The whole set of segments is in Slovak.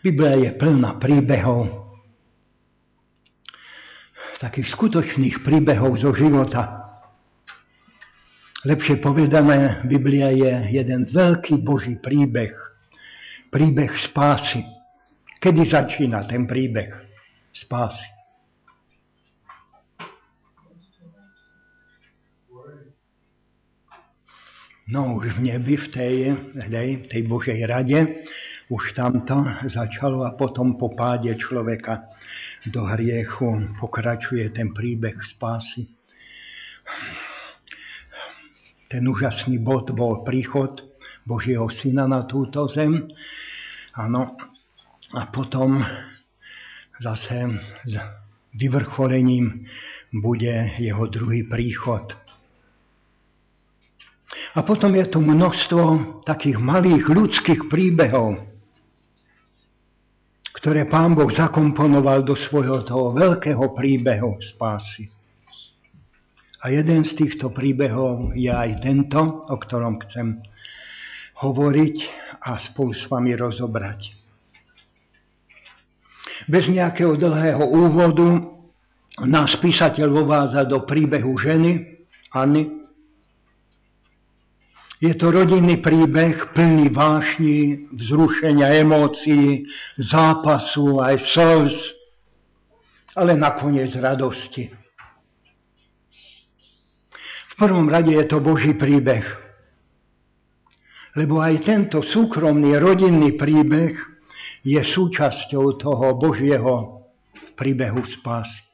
Biblia je plná príbehov, takých skutočných príbehov zo života. Lepšie povedané, Biblia je jeden veľký Boží príbeh. Príbeh spásy. Kedy začína ten príbeh spásy? No už v nebi, v tej, hej, tej Božej rade, už tamto začalo a potom po páde človeka do hriechu pokračuje ten príbeh spásy. Ten úžasný bod bol príchod Božieho Syna na túto zem. Áno. A potom zase s vyvrcholením bude jeho druhý príchod. A potom je tu množstvo takých malých ľudských príbehov, ktoré pán Boh zakomponoval do svojho toho veľkého príbehu spásy. A jeden z týchto príbehov je aj tento, o ktorom chcem hovoriť a spolu s vami rozobrať. Bez nejakého dlhého úvodu nás písateľ vováza do príbehu ženy Anny, je to rodinný príbeh plný vášni, vzrušenia, emócií, zápasu, aj slz, ale nakoniec radosti. V prvom rade je to Boží príbeh, lebo aj tento súkromný rodinný príbeh je súčasťou toho Božieho príbehu spásy.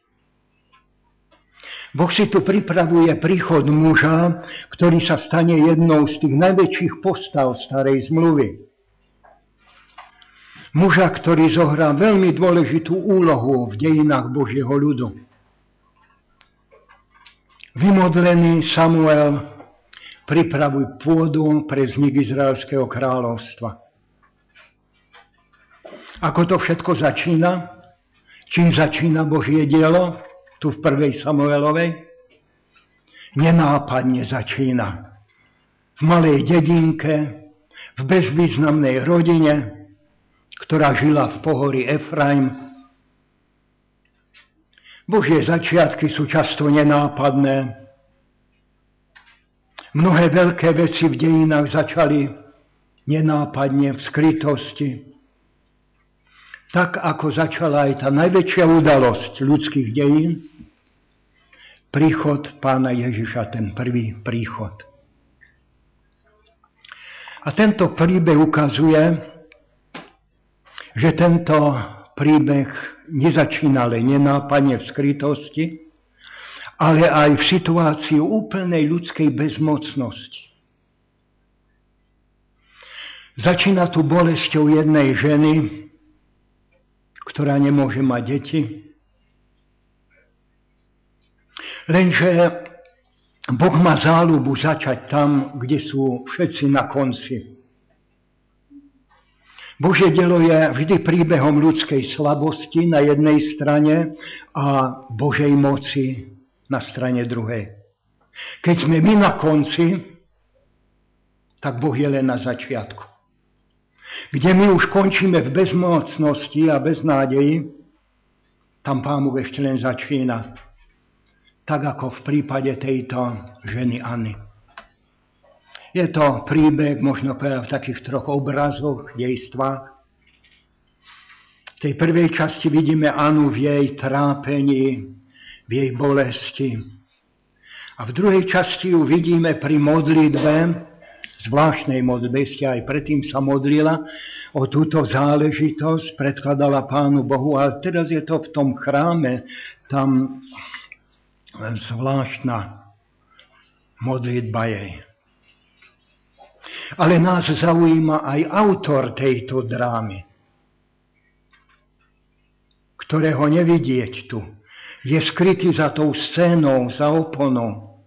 Boh si tu pripravuje príchod muža, ktorý sa stane jednou z tých najväčších postav starej zmluvy. Muža, ktorý zohrá veľmi dôležitú úlohu v dejinách Božieho ľudu. Vymodlený Samuel pripravuje pôdu pre vznik Izraelského kráľovstva. Ako to všetko začína? Čím začína Božie dielo? Tu v prvej Samuelovej, nenápadne začína. V malej dedinke, v bezvýznamnej rodine, ktorá žila v pohorí Efraim. Božie začiatky sú často nenápadné. Mnohé veľké veci v dejinách začali nenápadne v skrytosti. Tak ako začala aj tá najväčšia udalosť ľudských dejín, príchod pána Ježiša, ten prvý príchod. A tento príbeh ukazuje, že tento príbeh nezačína len nenápadne v skrytosti, ale aj v situácii úplnej ľudskej bezmocnosti. Začína tu bolesťou jednej ženy, ktorá nemôže mať deti, Lenže Boh má záľubu začať tam, kde sú všetci na konci. Božie dielo je vždy príbehom ľudskej slabosti na jednej strane a Božej moci na strane druhej. Keď sme my na konci, tak Boh je len na začiatku. Kde my už končíme v bezmocnosti a beznádeji, tam Pán Boh ešte len začína tak ako v prípade tejto ženy Anny. Je to príbeh, možno povedať, v takých troch obrazoch, dejstvách. V tej prvej časti vidíme Anu v jej trápení, v jej bolesti. A v druhej časti ju vidíme pri modlitbe, zvláštnej modlitbe, ešte aj predtým sa modlila o túto záležitosť, predkladala Pánu Bohu, ale teraz je to v tom chráme, tam zvláštna modlitba jej. Ale nás zaujíma aj autor tejto drámy, ktorého nevidieť tu. Je skrytý za tou scénou, za oponou.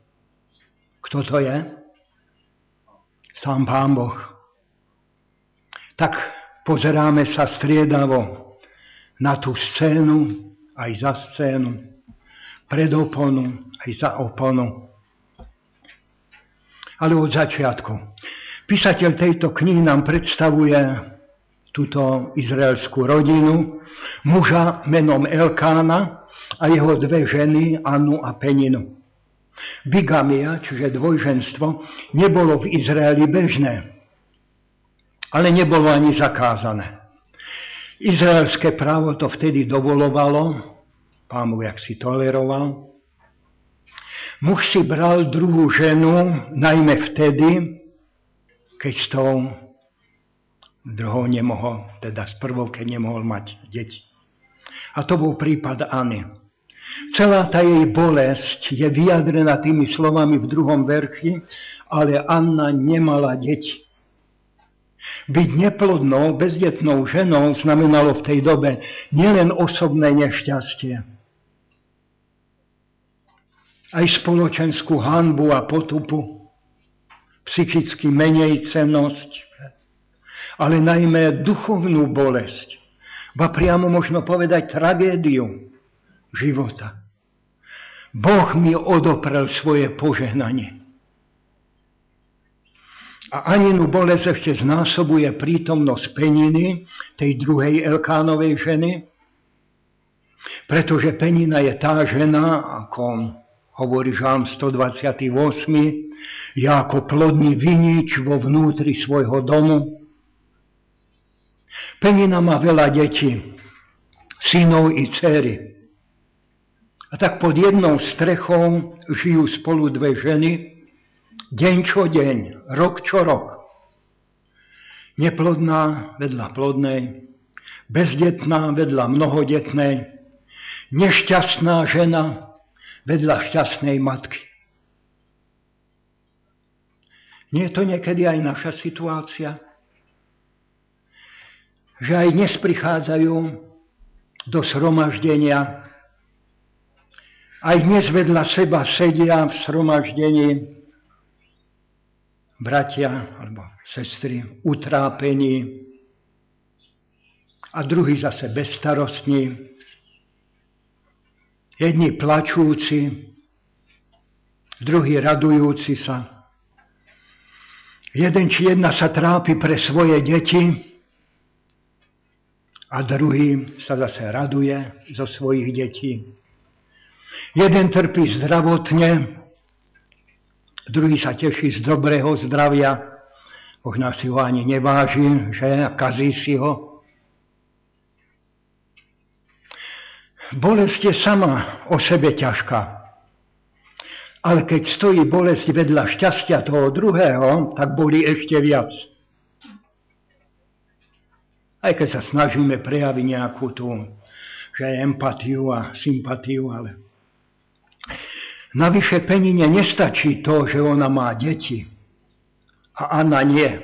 Kto to je? Sám Pán Boh. Tak pozeráme sa striedavo na tú scénu, aj za scénu pred oponu, aj za oponu. Ale od začiatku. Písateľ tejto knihy nám predstavuje túto izraelskú rodinu, muža menom Elkána a jeho dve ženy, Anu a Peninu. Bigamia, čiže dvojženstvo, nebolo v Izraeli bežné, ale nebolo ani zakázané. Izraelské právo to vtedy dovolovalo, pán Boh jak si toleroval. Muž si bral druhú ženu najmä vtedy, keď s tou druhou nemohol, teda s prvou, keď nemohol mať deti. A to bol prípadAny. Celá tá jej bolesť je vyjadrená tými slovami v druhom verši, ale Anna nemala deti. Byť neplodnou, bezdetnou ženou znamenalo v tej dobe nielen osobné nešťastie, aj spoločenskú hanbu a potupu, psychicky menej cenosť, ale najmä duchovnú bolesť, ba priamo možno povedať tragédiu života. Boh mi odoprel svoje požehnanie. A Aninu bolesť ešte znásobuje prítomnosť peniny, tej druhej Elkánovej ženy, pretože penina je tá žena, ako hovorí Žám 128, ja ako plodný vinič vo vnútri svojho domu. Penina má veľa detí, synov i dcery. A tak pod jednou strechou žijú spolu dve ženy, deň čo deň, rok čo rok. Neplodná vedľa plodnej, bezdetná vedľa mnohodetnej, nešťastná žena vedľa šťastnej matky. Nie je to niekedy aj naša situácia? Že aj dnes prichádzajú do sromaždenia aj dnes vedľa seba sedia v sromaždení bratia alebo sestry utrápení a druhý zase bezstarostní. Jedni plačúci, druhý radujúci sa. Jeden či jedna sa trápi pre svoje deti a druhý sa zase raduje zo svojich detí. Jeden trpí zdravotne, druhý sa teší z dobrého zdravia, možná si ho ani neváži, že a kazí si ho. Bolesť je sama o sebe ťažká. Ale keď stojí bolesť vedľa šťastia toho druhého, tak boli ešte viac. Aj keď sa snažíme prejaviť nejakú tú, že empatiu a sympatiu, ale Navyše penine nestačí to, že ona má deti a Anna nie.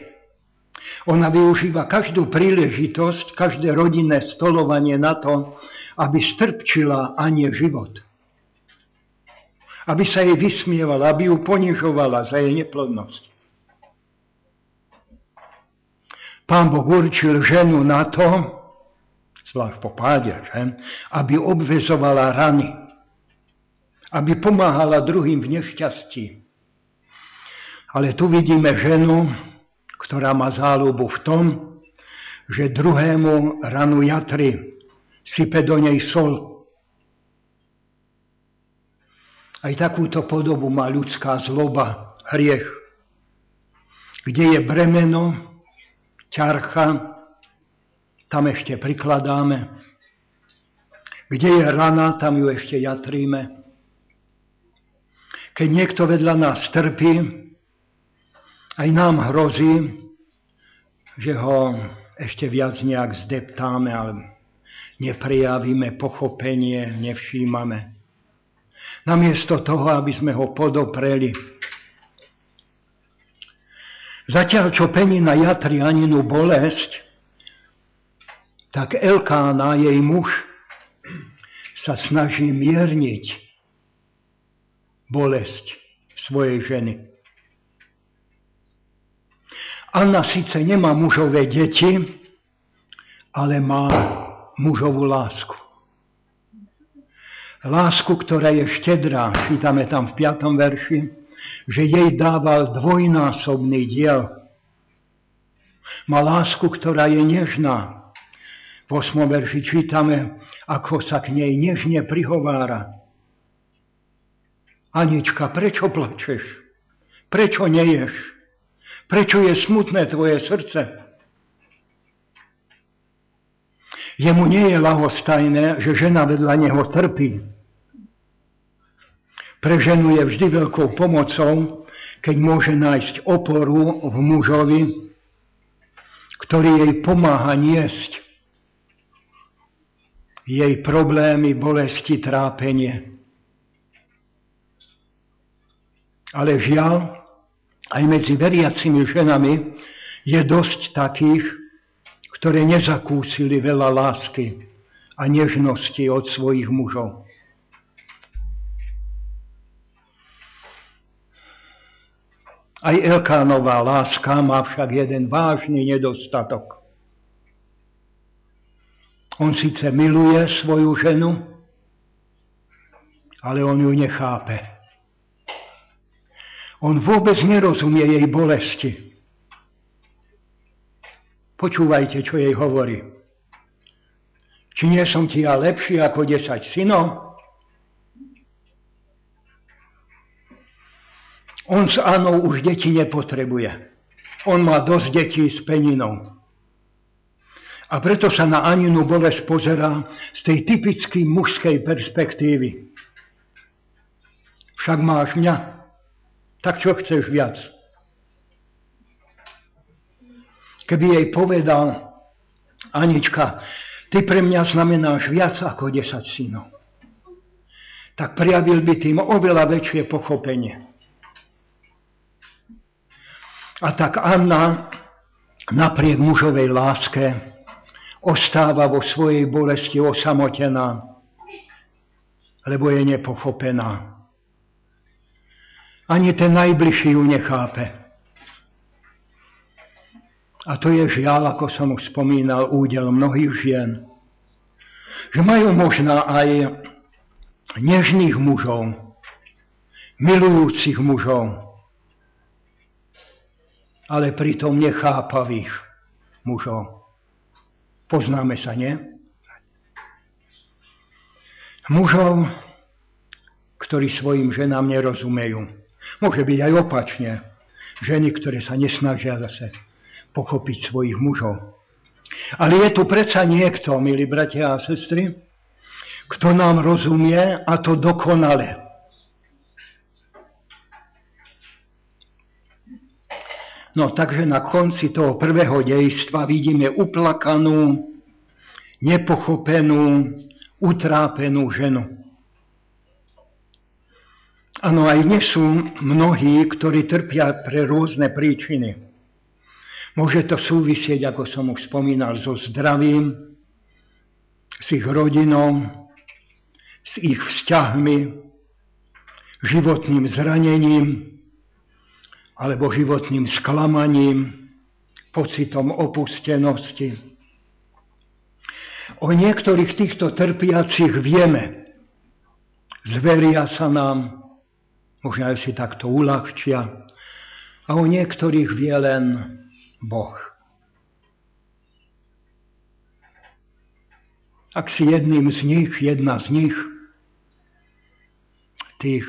Ona využíva každú príležitosť, každé rodinné stolovanie na to, aby strpčila Anie život. Aby sa jej vysmievala, aby ju ponižovala za jej neplodnosť. Pán Boh určil ženu na to, zvlášť po páde, že, aby obvezovala rany aby pomáhala druhým v nešťastí. Ale tu vidíme ženu, ktorá má záľubu v tom, že druhému ranu jatry sype do nej sol. Aj takúto podobu má ľudská zloba, hriech. Kde je bremeno, ťarcha, tam ešte prikladáme. Kde je rana, tam ju ešte jatríme. Keď niekto vedľa nás trpí, aj nám hrozí, že ho ešte viac nejak zdeptáme, ale neprijavíme pochopenie, nevšímame. Namiesto toho, aby sme ho podopreli. Zatiaľ, čo penina jatri Aninu bolesť, tak Elkána, jej muž, sa snaží mierniť bolesť svojej ženy. Anna síce nemá mužové deti, ale má mužovú lásku. Lásku, ktorá je štedrá, čítame tam v 5. verši, že jej dával dvojnásobný diel. Má lásku, ktorá je nežná. V 8. verši čítame, ako sa k nej nežne prihovára. Anička, prečo plačeš? Prečo neješ? Prečo je smutné tvoje srdce? Jemu nie je lahostajné, že žena vedľa neho trpí. Pre ženu je vždy veľkou pomocou, keď môže nájsť oporu v mužovi, ktorý jej pomáha niesť jej problémy, bolesti, trápenie. Ale žiaľ, aj medzi veriacimi ženami je dosť takých, ktoré nezakúsili veľa lásky a nežnosti od svojich mužov. Aj Elkánová láska má však jeden vážny nedostatok. On síce miluje svoju ženu, ale on ju nechápe. On vôbec nerozumie jej bolesti. Počúvajte, čo jej hovorí. Či nie som ti ja lepší ako desať synov? On s Anou už deti nepotrebuje. On má dosť detí s peninou. A preto sa na Aninu bolesť pozerá z tej typickej mužskej perspektívy. Však máš mňa, tak čo chceš viac? Keby jej povedal, Anička, ty pre mňa znamenáš viac ako 10 synov, tak prijavil by tým oveľa väčšie pochopenie. A tak Anna napriek mužovej láske ostáva vo svojej bolesti osamotená, lebo je nepochopená. Ani ten najbližší ju nechápe. A to je žiaľ, ako som už spomínal, údel mnohých žien. Že majú možná aj nežných mužov, milujúcich mužov, ale pritom nechápavých mužov. Poznáme sa, nie? Mužov, ktorí svojim ženám nerozumejú. Môže byť aj opačne. Ženy, ktoré sa nesnažia zase pochopiť svojich mužov. Ale je tu predsa niekto, milí bratia a sestry, kto nám rozumie a to dokonale. No takže na konci toho prvého dejstva vidíme uplakanú, nepochopenú, utrápenú ženu. Áno, aj dnes sú mnohí, ktorí trpia pre rôzne príčiny. Môže to súvisieť, ako som už spomínal, so zdravím, s ich rodinou, s ich vzťahmi, životným zranením alebo životným sklamaním, pocitom opustenosti. O niektorých týchto trpiacich vieme. Zveria sa nám, možno si takto uľahčia, a o niektorých vie len Boh. Ak si jedným z nich, jedna z nich, tých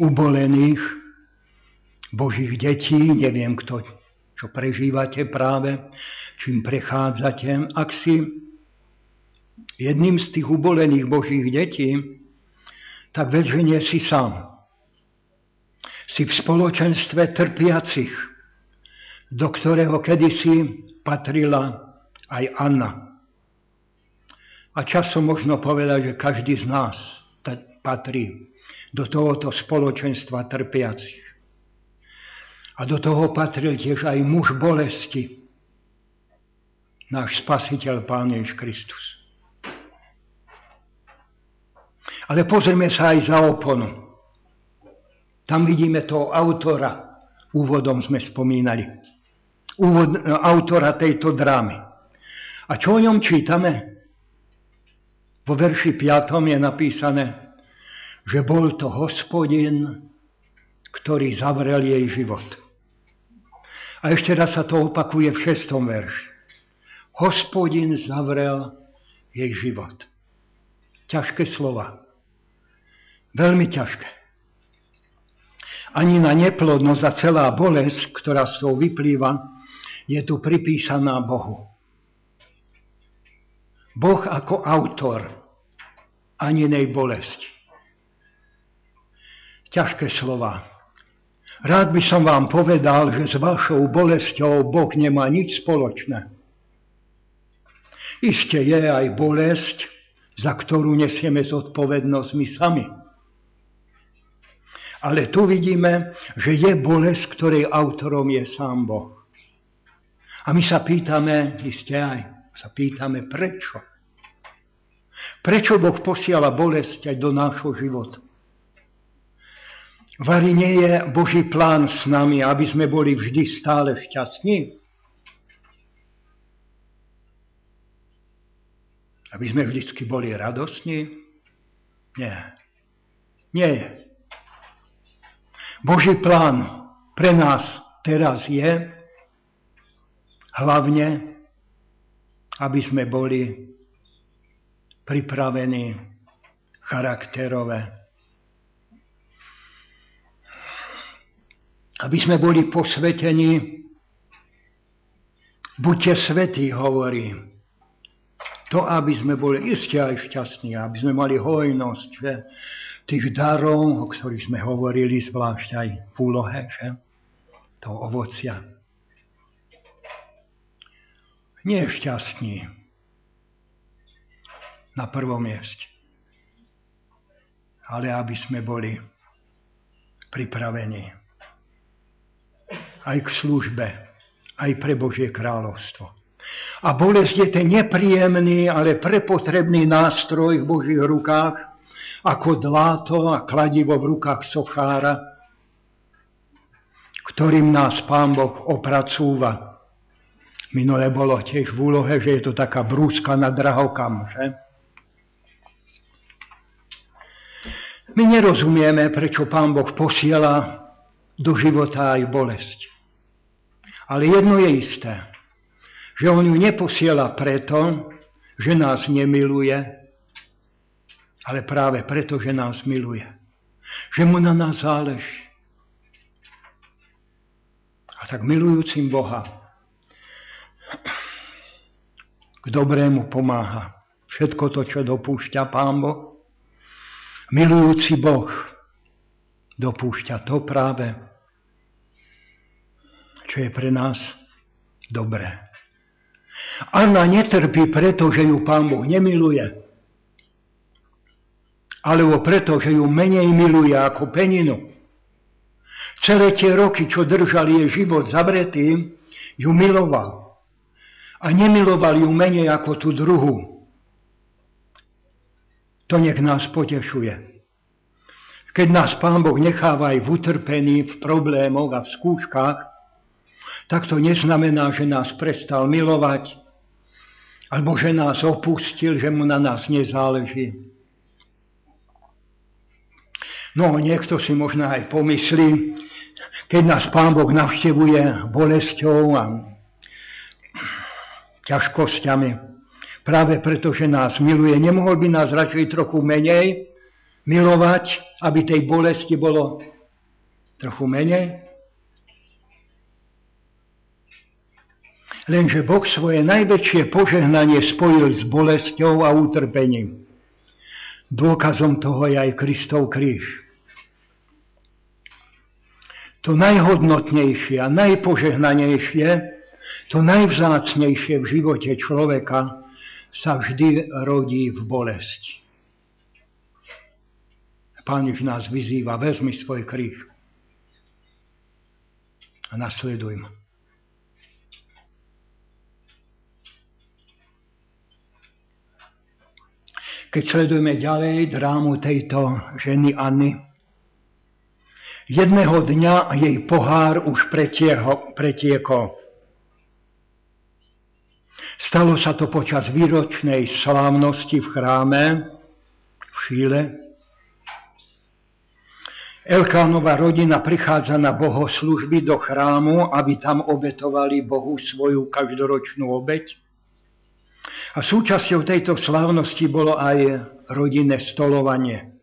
ubolených Božích detí, neviem kto, čo prežívate práve, čím prechádzate, ak si jedným z tých ubolených Božích detí, tak nie si sám. Si v spoločenstve trpiacich, do ktorého kedysi patrila aj Anna. A časom možno povedať, že každý z nás patrí do tohoto spoločenstva trpiacich. A do toho patril tiež aj muž bolesti, náš spasiteľ Pán Ježiš Kristus. Ale pozrieme sa aj za oponu. Tam vidíme toho autora, úvodom sme spomínali úvod, autora tejto drámy. A čo o ňom čítame? Vo verši 5. je napísané, že bol to hospodin, ktorý zavrel jej život. A ešte raz sa to opakuje v šestom verši. Hospodin zavrel jej život. Ťažké slova. Veľmi ťažké. Ani na neplodnosť a celá bolesť, ktorá z toho vyplýva, je tu pripísaná Bohu. Boh ako autor aninej bolesti. Ťažké slova. Rád by som vám povedal, že s vašou bolesťou Boh nemá nič spoločné. Isté je aj bolesť, za ktorú nesieme zodpovednosť my sami. Ale tu vidíme, že je bolesť, ktorej autorom je sám Boh. A my sa pýtame, isté aj, sa pýtame prečo. Prečo Boh posiela bolesť aj do nášho života? Vary nie je Boží plán s nami, aby sme boli vždy stále šťastní? Aby sme vždycky boli radosní? Nie. Nie je. Boží plán pre nás teraz je hlavne, aby sme boli pripravení charakterové aby sme boli posvetení. Buďte svetí, hovorí. To, aby sme boli iste aj šťastní, aby sme mali hojnosť že? Tých darov, o ktorých sme hovorili zvlášť aj v úlohe, že? toho ovocia. Nie šťastní na prvom mieste, ale aby sme boli pripravení aj k službe, aj pre Božie kráľovstvo. A bolesť je ten nepríjemný, ale prepotrebný nástroj v Božích rukách, ako dláto a kladivo v rukách sochára, ktorým nás Pán Boh opracúva. Minule bolo tiež v úlohe, že je to taká brúska na drahokam, že? My nerozumieme, prečo Pán Boh posiela do života aj bolesť. Ale jedno je isté, že on ju neposiela preto, že nás nemiluje, ale práve preto, že nás miluje. Že mu na nás záleží. A tak milujúcim Boha k dobrému pomáha všetko to, čo dopúšťa Pán Boh. Milujúci Boh dopúšťa to práve, čo je pre nás dobré. Anna netrpí preto, že ju Pán Boh nemiluje, alebo preto, že ju menej miluje ako peninu. Celé tie roky, čo držal jej život zavretý, ju miloval. A nemiloval ju menej ako tú druhú. To nech nás potešuje. Keď nás Pán Boh necháva aj v utrpení, v problémoch a v skúškach, tak to neznamená, že nás prestal milovať, alebo že nás opustil, že mu na nás nezáleží. No, niekto si možno aj pomyslí, keď nás Pán Boh navštevuje bolesťou a ťažkosťami, práve preto, že nás miluje, nemohol by nás radšej trochu menej milovať, aby tej bolesti bolo trochu menej? Lenže Boh svoje najväčšie požehnanie spojil s bolesťou a utrpením. Dôkazom toho je aj Kristov kríž. To najhodnotnejšie a najpožehnanejšie, to najvzácnejšie v živote človeka sa vždy rodí v bolesti. Pán nás vyzýva, vezmi svoj kríž a nasleduj ma. Keď sledujeme ďalej drámu tejto ženy Anny, jedného dňa jej pohár už pretieho. Stalo sa to počas výročnej slávnosti v chráme v Šíle. Elkánova rodina prichádza na bohoslužby do chrámu, aby tam obetovali Bohu svoju každoročnú obeť. A súčasťou tejto slávnosti bolo aj rodinné stolovanie.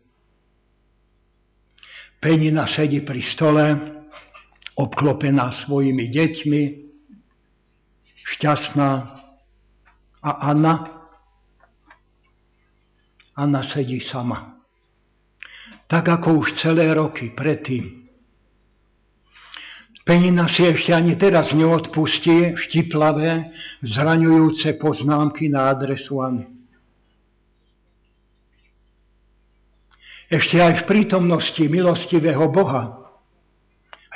Penina sedí pri stole, obklopená svojimi deťmi, šťastná. A Anna? Anna sedí sama tak ako už celé roky predtým. Penina si ešte ani teraz neodpustí štiplavé, zraňujúce poznámky na adresu Anny. Ešte aj v prítomnosti milostivého Boha,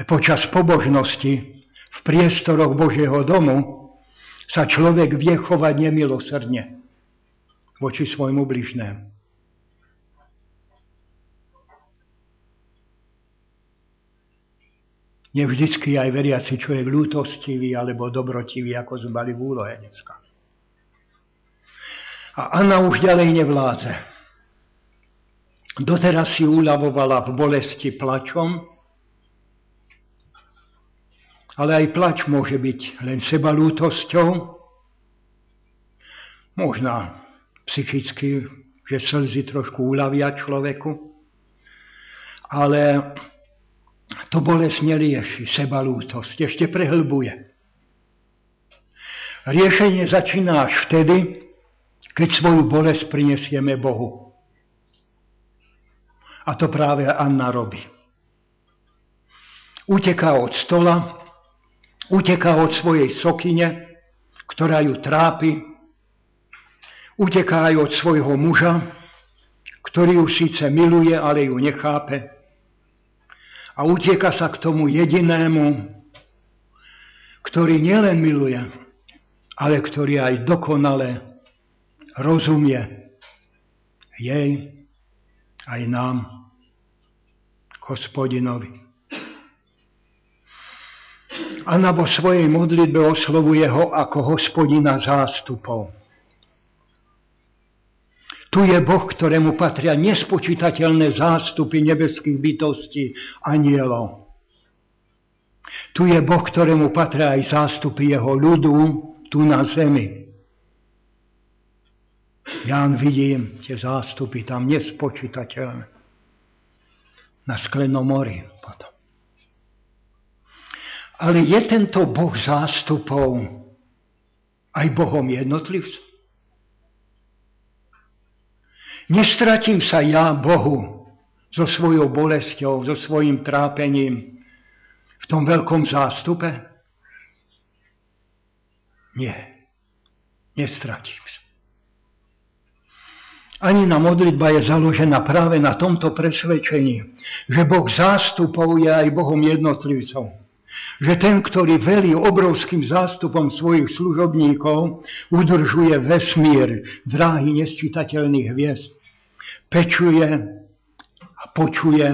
aj počas pobožnosti, v priestoroch Božieho domu, sa človek vie chovať nemilosrdne voči svojmu bližnému. Nevždycky aj veriaci človek lútostivý alebo dobrotivý, ako sme mali v úlohe dneska. A Anna už ďalej nevládze. Doteraz si uľavovala v bolesti plačom, ale aj plač môže byť len sebalútosťou, možná psychicky, že slzy trošku uľavia človeku, ale to bolesť nerieši, sebalútosť, ešte prehlbuje. Riešenie začína až vtedy, keď svoju bolesť prinesieme Bohu. A to práve Anna robí. Uteká od stola, uteká od svojej sokyne, ktorá ju trápi, uteká aj od svojho muža, ktorý ju síce miluje, ale ju nechápe a utieka sa k tomu jedinému, ktorý nielen miluje, ale ktorý aj dokonale rozumie jej aj nám, hospodinovi. Anna vo svojej modlitbe oslovuje ho ako hospodina zástupov. Tu je Boh, ktorému patria nespočítateľné zástupy nebeských bytostí anielov. Tu je Boh, ktorému patria aj zástupy jeho ľudu tu na zemi. Ján vidím tie zástupy tam nespočítateľné. Na sklenom mori potom. Ale je tento Boh zástupov aj Bohom jednotlivcom? Nestratím sa ja Bohu so svojou bolesťou, so svojim trápením v tom veľkom zástupe? Nie, nestratím sa. Ani na modlitba je založená práve na tomto presvedčení, že Boh zástupov je aj Bohom jednotlivcov. Že ten, ktorý velí obrovským zástupom svojich služobníkov, udržuje vesmír, dráhy nesčitateľných hviezd pečuje a počuje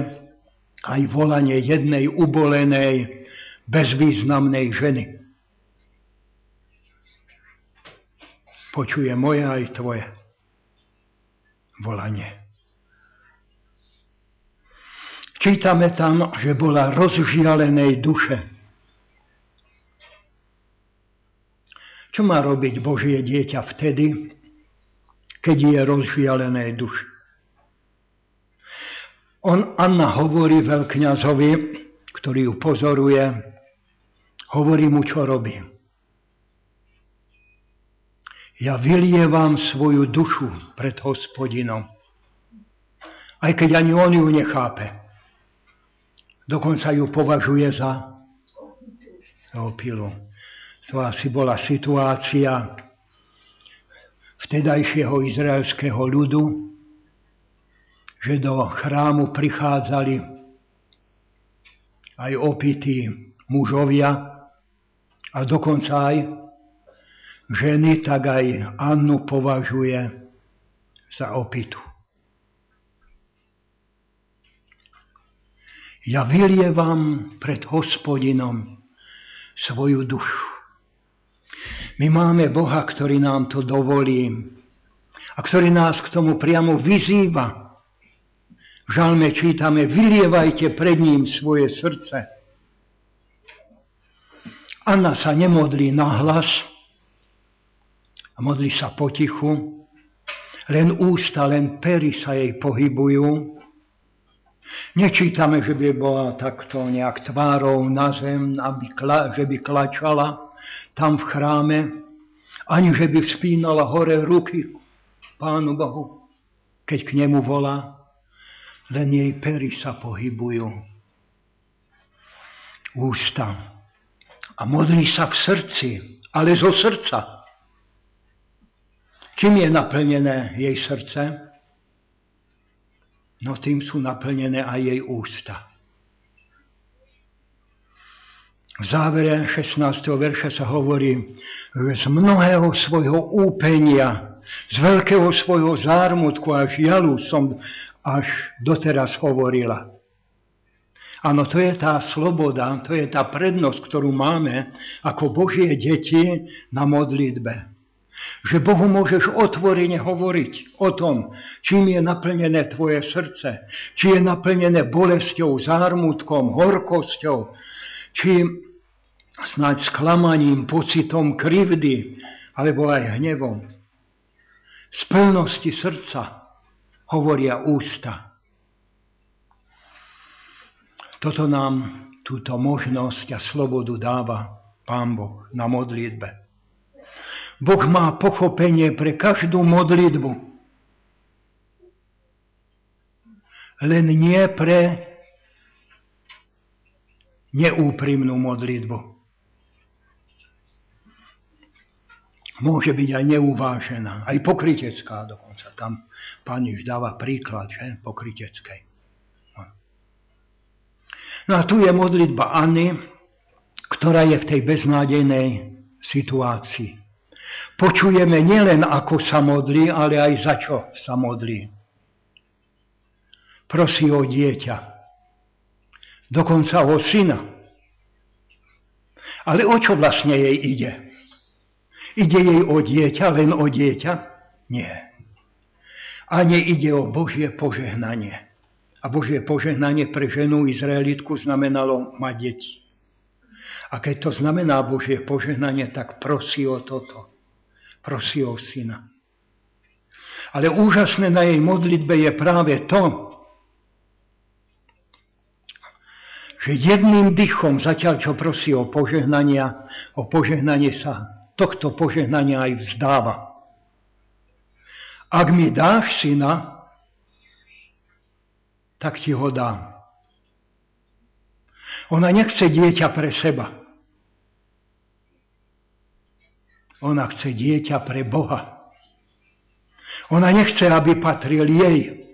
aj volanie jednej ubolenej, bezvýznamnej ženy. Počuje moje aj tvoje volanie. Čítame tam, že bola rozžialenej duše. Čo má robiť Božie dieťa vtedy, keď je rozžialenej duše? On, Anna hovorí veľkňazovi, ktorý ju pozoruje, hovorí mu, čo robí. Ja vylievam svoju dušu pred hospodinom. Aj keď ani on ju nechápe. Dokonca ju považuje za opilu. To asi bola situácia vtedajšieho izraelského ľudu, že do chrámu prichádzali aj opití mužovia a dokonca aj ženy, tak aj Annu považuje za opitu. Ja vylievam pred hospodinom svoju dušu. My máme Boha, ktorý nám to dovolí a ktorý nás k tomu priamo vyzýva V žalme čítame, vylievajte pred ním svoje srdce. Anna sa nemodlí nahlas, modlí sa potichu, len ústa, len pery sa jej pohybujú. Nečítame, že by bola takto nejak tvárou na zem, aby, že by klačala tam v chráme, ani že by vspínala hore ruky Pánu Bohu, keď k nemu volá, len jej pery sa pohybujú. Ústa. A modlí sa v srdci, ale zo srdca. Čím je naplnené jej srdce? No tým sú naplnené aj jej ústa. V závere 16. verša sa hovorí, z mnohého svojho úpenia, z veľkého svojho zármutku a žialu som až doteraz hovorila. Áno, to je tá sloboda, to je tá prednosť, ktorú máme ako Božie deti na modlitbe. Že Bohu môžeš otvorene hovoriť o tom, čím je naplnené tvoje srdce, či je naplnené bolesťou, zármutkom, horkosťou, či snáď sklamaním, pocitom krivdy, alebo aj hnevom. Z plnosti srdca hovoria ústa. Toto nám túto možnosť a slobodu dáva Pán Boh na modlitbe. Boh má pochopenie pre každú modlitbu. Len nie pre neúprimnú modlitbu. Môže byť aj neuvážená, aj pokritecká dokonca. Tam pán Jež dáva príklad, že, pokryteckej. No a tu je modlitba Anny, ktorá je v tej beznádejnej situácii počujeme nielen ako sa modlí, ale aj za čo sa modlí. Prosí o dieťa, dokonca o syna. Ale o čo vlastne jej ide? Ide jej o dieťa, len o dieťa? Nie. A ide o Božie požehnanie. A Božie požehnanie pre ženu Izraelitku znamenalo mať deti. A keď to znamená Božie požehnanie, tak prosí o toto prosí o syna. Ale úžasné na jej modlitbe je práve to, že jedným dychom, zatiaľ čo prosí o požehnania, o požehnanie sa tohto požehnania aj vzdáva. Ak mi dáš syna, tak ti ho dám. Ona nechce dieťa pre seba. Ona chce dieťa pre Boha. Ona nechce, aby patril jej,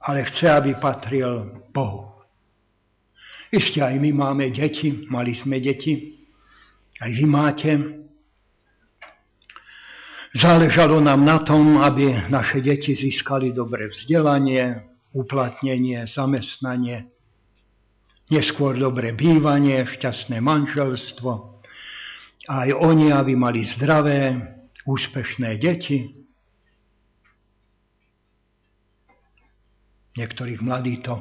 ale chce, aby patril Bohu. Ešte aj my máme deti, mali sme deti, aj vy máte. Záležalo nám na tom, aby naše deti získali dobré vzdelanie, uplatnenie, zamestnanie, neskôr dobré bývanie, šťastné manželstvo, aj oni, aby mali zdravé, úspešné deti. Niektorých mladí to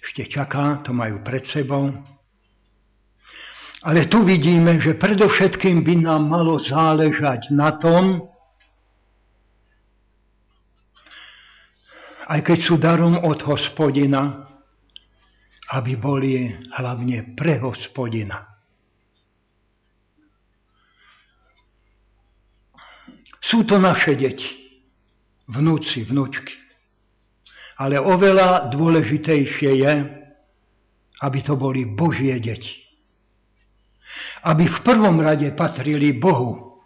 ešte čaká, to majú pred sebou. Ale tu vidíme, že predovšetkým by nám malo záležať na tom, aj keď sú darom od hospodina, aby boli hlavne pre hospodina. Sú to naše deti, vnúci, vnúčky. Ale oveľa dôležitejšie je, aby to boli Božie deti. Aby v prvom rade patrili Bohu.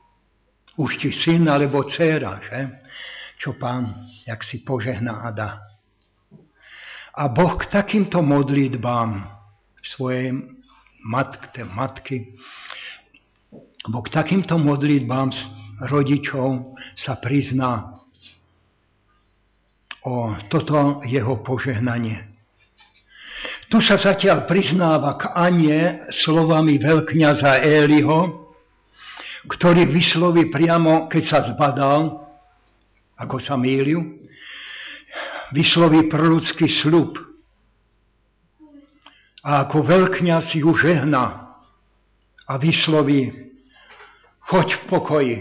Už či syn alebo dcéra, že? Čo pán, jak si požehná a dá. A Boh k takýmto modlitbám svojej matky, matky, Boh k takýmto modlitbám rodičov sa prizná o toto jeho požehnanie. Tu sa zatiaľ priznáva k Anie slovami veľkňaza Éliho, ktorý vysloví priamo, keď sa zbadal, ako sa mýliu, vysloví prorocký slub a ako veľkňaz ju žehna a vysloví choď v pokoji,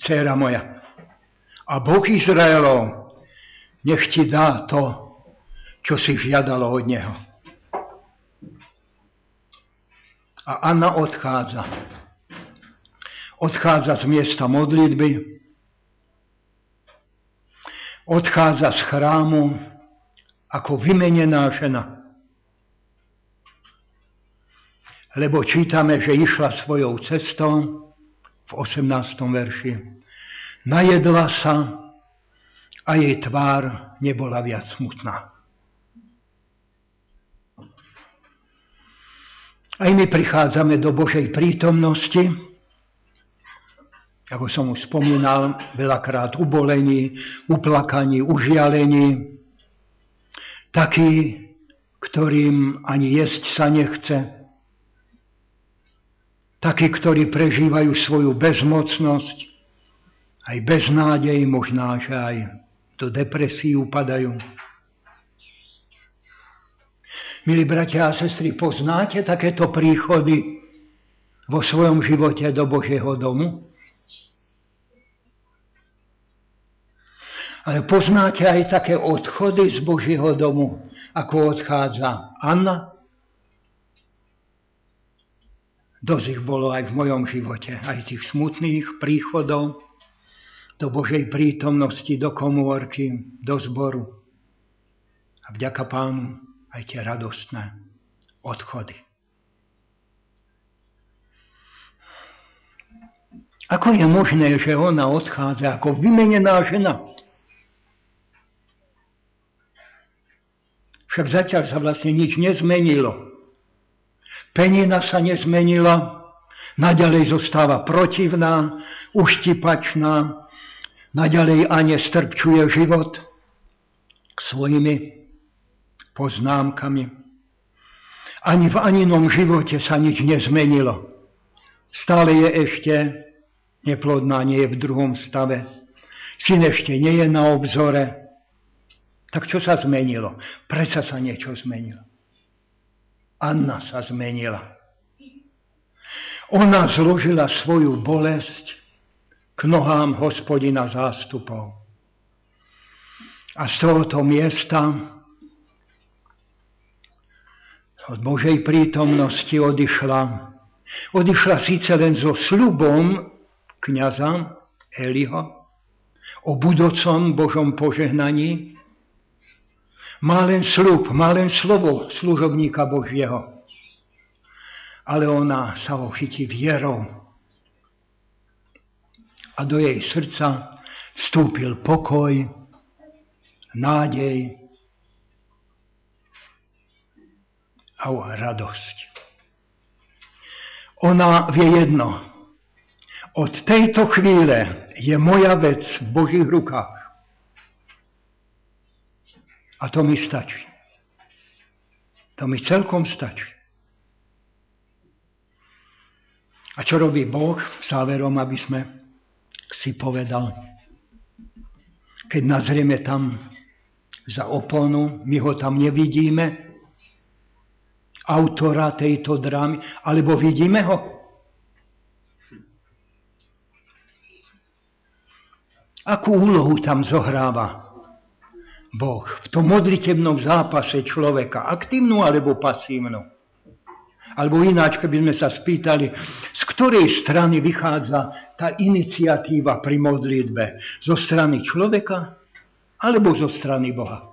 dcera moja. A Boh Izraelov nech ti dá to, čo si žiadalo od neho. A Anna odchádza. Odchádza z miesta modlitby, odchádza z chrámu ako vymenená žena. lebo čítame, že išla svojou cestou v 18. verši. Najedla sa a jej tvár nebola viac smutná. Aj my prichádzame do Božej prítomnosti, ako som už spomínal, veľakrát ubolení, uplakaní, užialení, takí, ktorým ani jesť sa nechce, Takí, ktorí prežívajú svoju bezmocnosť, aj beznádej, možná, že aj do depresí upadajú. Milí bratia a sestry, poznáte takéto príchody vo svojom živote do Božieho domu? Ale poznáte aj také odchody z Božieho domu, ako odchádza Anna Dosť ich bolo aj v mojom živote, aj tých smutných príchodov do Božej prítomnosti, do komórky, do zboru. A vďaka pánu aj tie radostné odchody. Ako je možné, že ona odchádza ako vymenená žena? Však zatiaľ sa vlastne nič nezmenilo. Penina sa nezmenila, naďalej zostáva protivná, uštipačná, naďalej Ane strpčuje život svojimi poznámkami. Ani v Aninom živote sa nič nezmenilo. Stále je ešte neplodná, nie je v druhom stave. Syn ešte nie je na obzore. Tak čo sa zmenilo? Prečo sa niečo zmenilo? Anna sa zmenila. Ona zložila svoju bolesť k nohám hospodina zástupov. A z tohoto miesta od Božej prítomnosti odišla. Odišla síce len so slubom kniaza Eliho o budúcom Božom požehnaní, má len slúb, má len slovo služobníka Božieho. Ale ona sa ho chytí vierou. A do jej srdca vstúpil pokoj, nádej a radosť. Ona vie jedno. Od tejto chvíle je moja vec v Božích rukách. A to mi stačí. To mi celkom stačí. A čo robí Boh záverom, aby sme si povedal, keď nazrieme tam za oponu, my ho tam nevidíme, autora tejto drámy, alebo vidíme ho? Akú úlohu tam zohráva Boh v tom modlitebnom zápase človeka, aktívnu alebo pasívnu. Alebo ináč, keby sme sa spýtali, z ktorej strany vychádza tá iniciatíva pri modlitbe? Zo strany človeka alebo zo strany Boha?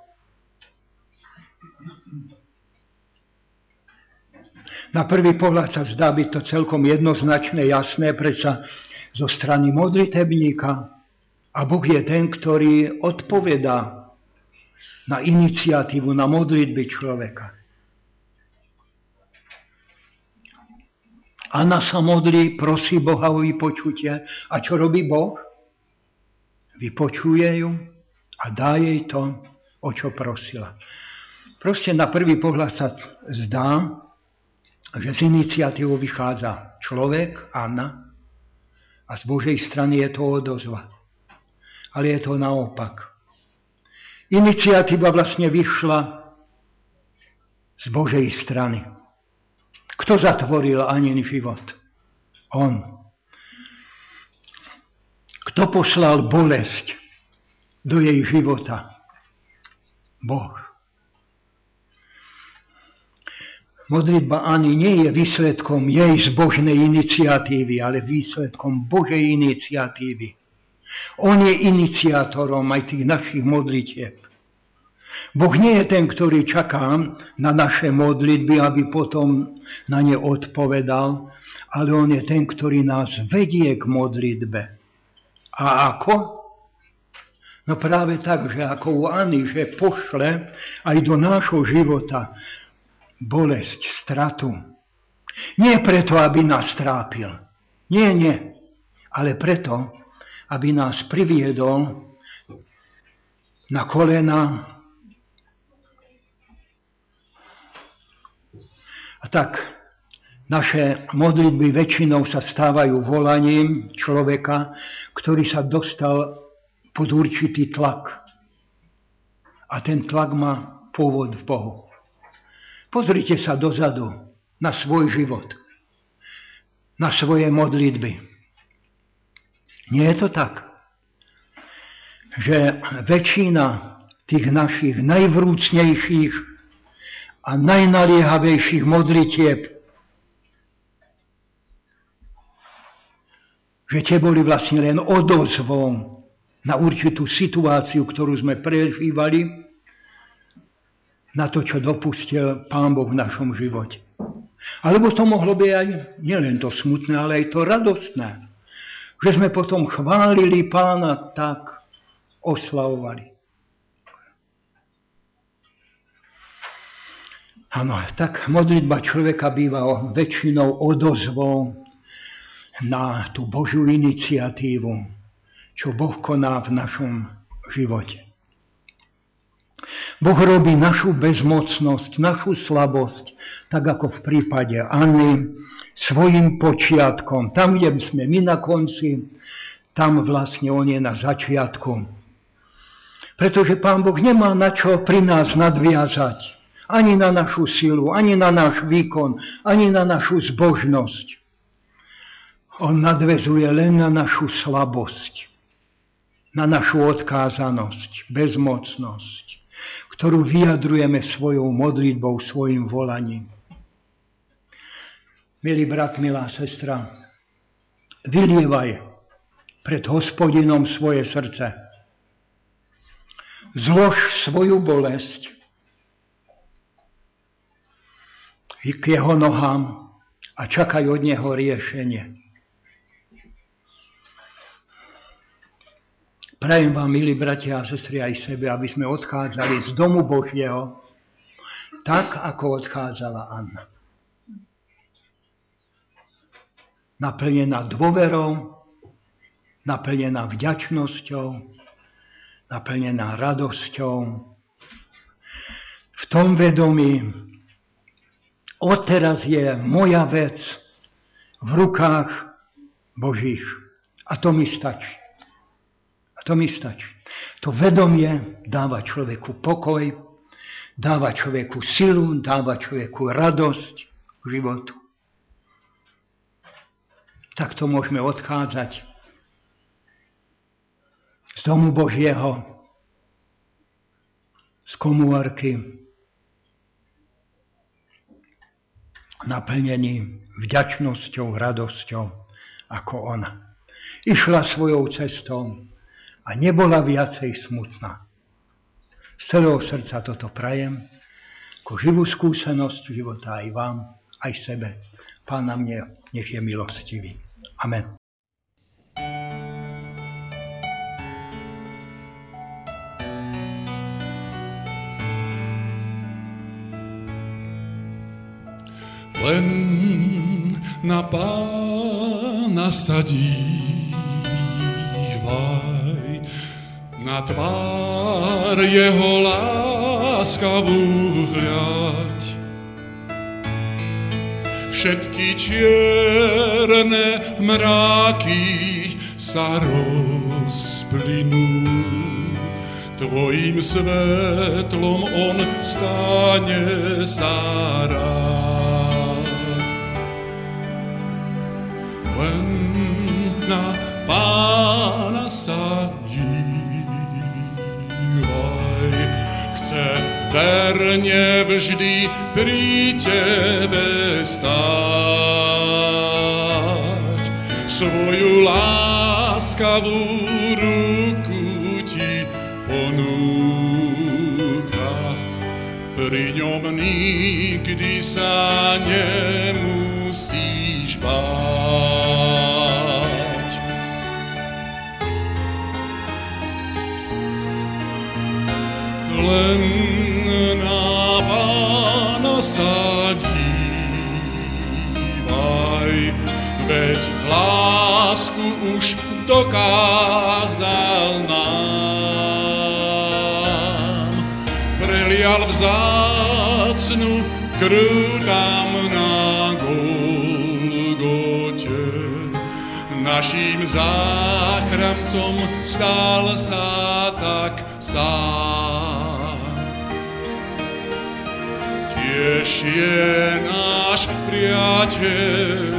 Na prvý pohľad sa zdá byť to celkom jednoznačné, jasné, prečo zo strany modlitebníka. A Boh je ten, ktorý odpovedá na iniciatívu, na modlitby človeka. Anna sa modlí, prosí Boha o vypočutie. A čo robí Boh? Vypočuje ju a dá jej to, o čo prosila. Proste na prvý pohľad sa zdá, že z iniciatívou vychádza človek, Anna, a z Božej strany je to odozva. Ale je to naopak. Iniciatíva vlastne vyšla z Božej strany. Kto zatvoril Anin život? On. Kto poslal bolesť do jej života? Boh. Modlitba Ani nie je výsledkom jej zbožnej iniciatívy, ale výsledkom Božej iniciatívy. On je iniciátorom aj tých našich modlitieb. Boh nie je ten, ktorý čaká na naše modlitby, aby potom na ne odpovedal, ale on je ten, ktorý nás vedie k modlitbe. A ako? No práve tak, že ako u Ani, že pošle aj do nášho života bolesť, stratu. Nie preto, aby nás trápil. Nie, nie. Ale preto, aby nás priviedol na kolena a tak naše modlitby väčšinou sa stávajú volaním človeka, ktorý sa dostal pod určitý tlak. A ten tlak má pôvod v Bohu. Pozrite sa dozadu na svoj život, na svoje modlitby. Nie je to tak, že väčšina tých našich najvrúcnejších a najnaliehavejších modlitieb, že tie boli vlastne len odozvou na určitú situáciu, ktorú sme prežívali, na to, čo dopustil Pán Boh v našom živote. Alebo to mohlo byť aj nielen to smutné, ale aj to radostné že sme potom chválili pána tak, oslavovali. Áno, tak modlitba človeka býva väčšinou odozvou na tú Božiu iniciatívu, čo Boh koná v našom živote. Boh robí našu bezmocnosť, našu slabosť, tak ako v prípade Anny, svojim počiatkom. Tam, kde sme my na konci, tam vlastne on je na začiatku. Pretože Pán Boh nemá na čo pri nás nadviazať. Ani na našu silu, ani na náš výkon, ani na našu zbožnosť. On nadvezuje len na našu slabosť, na našu odkázanosť, bezmocnosť ktorú vyjadrujeme svojou modlitbou, svojim volaním. Milý brat, milá sestra, vylievaj pred hospodinom svoje srdce. Zlož svoju bolesť k jeho nohám a čakaj od neho riešenie. Prajem vám, milí bratia a sestry, aj sebe, aby sme odchádzali z domu Božieho tak, ako odchádzala Anna. Naplnená dôverou, naplnená vďačnosťou, naplnená radosťou. V tom vedomí, odteraz je moja vec v rukách Božích. A to mi stačí. To mi stačí. To vedomie dáva človeku pokoj, dáva človeku silu, dáva človeku radosť v životu. to môžeme odchádzať z domu Božieho, z komórky, naplnení vďačnosťou, radosťou ako ona. Išla svojou cestou, a nebola viacej smutná. Z celého srdca toto prajem, ako živú skúsenosť života aj vám, aj sebe. Pán na mne nech je milostivý. Amen. Len na pána sadívaj na tvár jeho láskavú hľať. Všetky čierne mráky sa rozplynú, Tvojim svetlom on stane sa rád. Len na pána sa verne vždy pri tebe stáť. Svoju láskavú ruku ti ponúka, pri ňom nikdy sa nemusíš báť. Dokázal nám. Prelial vzácnu krv tam Golgote, naším záchrancom stal sa tak sám. Tiež je náš priateľ